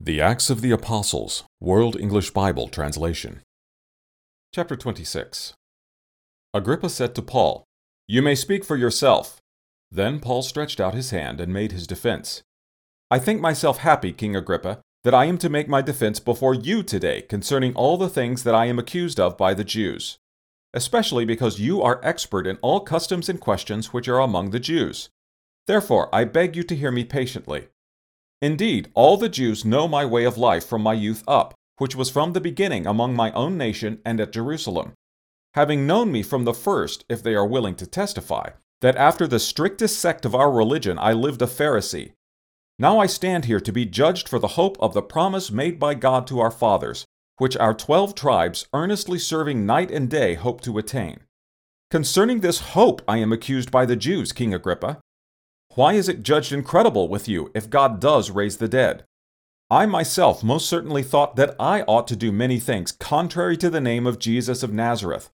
The Acts of the Apostles, World English Bible Translation. Chapter 26 Agrippa said to Paul, You may speak for yourself. Then Paul stretched out his hand and made his defense. I think myself happy, King Agrippa, that I am to make my defense before you today concerning all the things that I am accused of by the Jews, especially because you are expert in all customs and questions which are among the Jews. Therefore, I beg you to hear me patiently. Indeed, all the Jews know my way of life from my youth up, which was from the beginning among my own nation and at Jerusalem. Having known me from the first, if they are willing to testify, that after the strictest sect of our religion I lived a Pharisee. Now I stand here to be judged for the hope of the promise made by God to our fathers, which our twelve tribes, earnestly serving night and day, hope to attain. Concerning this hope I am accused by the Jews, King Agrippa. Why is it judged incredible with you if God does raise the dead? I myself most certainly thought that I ought to do many things contrary to the name of Jesus of Nazareth.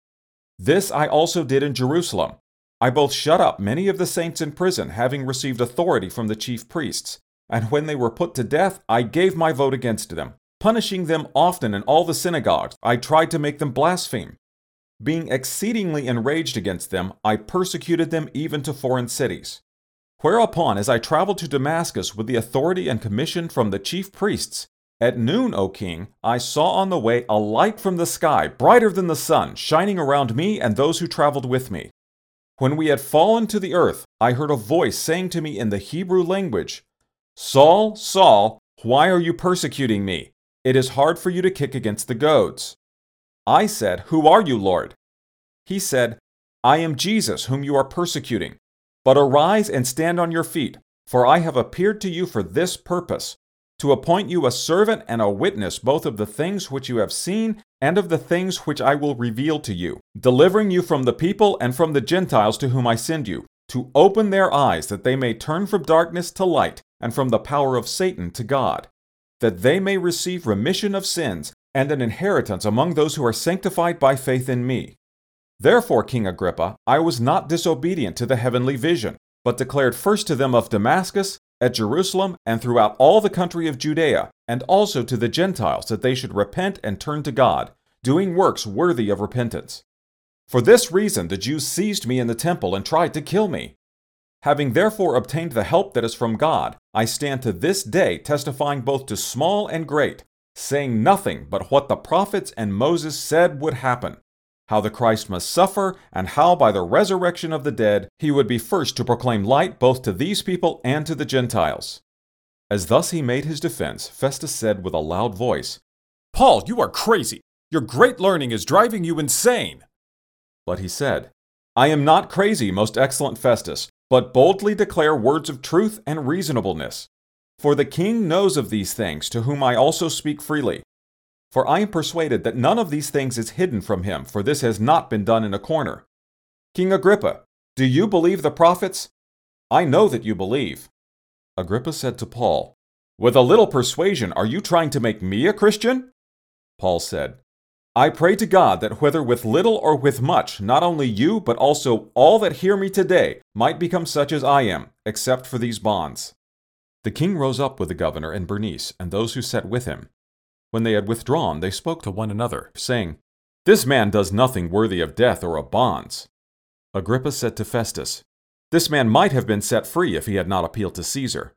This I also did in Jerusalem. I both shut up many of the saints in prison, having received authority from the chief priests, and when they were put to death, I gave my vote against them. Punishing them often in all the synagogues, I tried to make them blaspheme. Being exceedingly enraged against them, I persecuted them even to foreign cities. Whereupon, as I traveled to Damascus with the authority and commission from the chief priests, at noon, O king, I saw on the way a light from the sky, brighter than the sun, shining around me and those who traveled with me. When we had fallen to the earth, I heard a voice saying to me in the Hebrew language, Saul, Saul, why are you persecuting me? It is hard for you to kick against the goads. I said, Who are you, Lord? He said, I am Jesus, whom you are persecuting. But arise and stand on your feet, for I have appeared to you for this purpose, to appoint you a servant and a witness both of the things which you have seen and of the things which I will reveal to you, delivering you from the people and from the Gentiles to whom I send you, to open their eyes that they may turn from darkness to light and from the power of Satan to God, that they may receive remission of sins and an inheritance among those who are sanctified by faith in me. Therefore, King Agrippa, I was not disobedient to the heavenly vision, but declared first to them of Damascus, at Jerusalem, and throughout all the country of Judea, and also to the Gentiles, that they should repent and turn to God, doing works worthy of repentance. For this reason the Jews seized me in the temple and tried to kill me. Having therefore obtained the help that is from God, I stand to this day testifying both to small and great, saying nothing but what the prophets and Moses said would happen how the Christ must suffer, and how by the resurrection of the dead he would be first to proclaim light both to these people and to the Gentiles. As thus he made his defense, Festus said with a loud voice, Paul, you are crazy! Your great learning is driving you insane! But he said, I am not crazy, most excellent Festus, but boldly declare words of truth and reasonableness. For the king knows of these things, to whom I also speak freely. For I am persuaded that none of these things is hidden from him, for this has not been done in a corner. King Agrippa, do you believe the prophets? I know that you believe. Agrippa said to Paul, With a little persuasion, are you trying to make me a Christian? Paul said, I pray to God that whether with little or with much, not only you, but also all that hear me today, might become such as I am, except for these bonds. The king rose up with the governor and Bernice and those who sat with him when they had withdrawn, they spoke to one another, saying, This man does nothing worthy of death or of bonds. Agrippa said to Festus, This man might have been set free if he had not appealed to Caesar.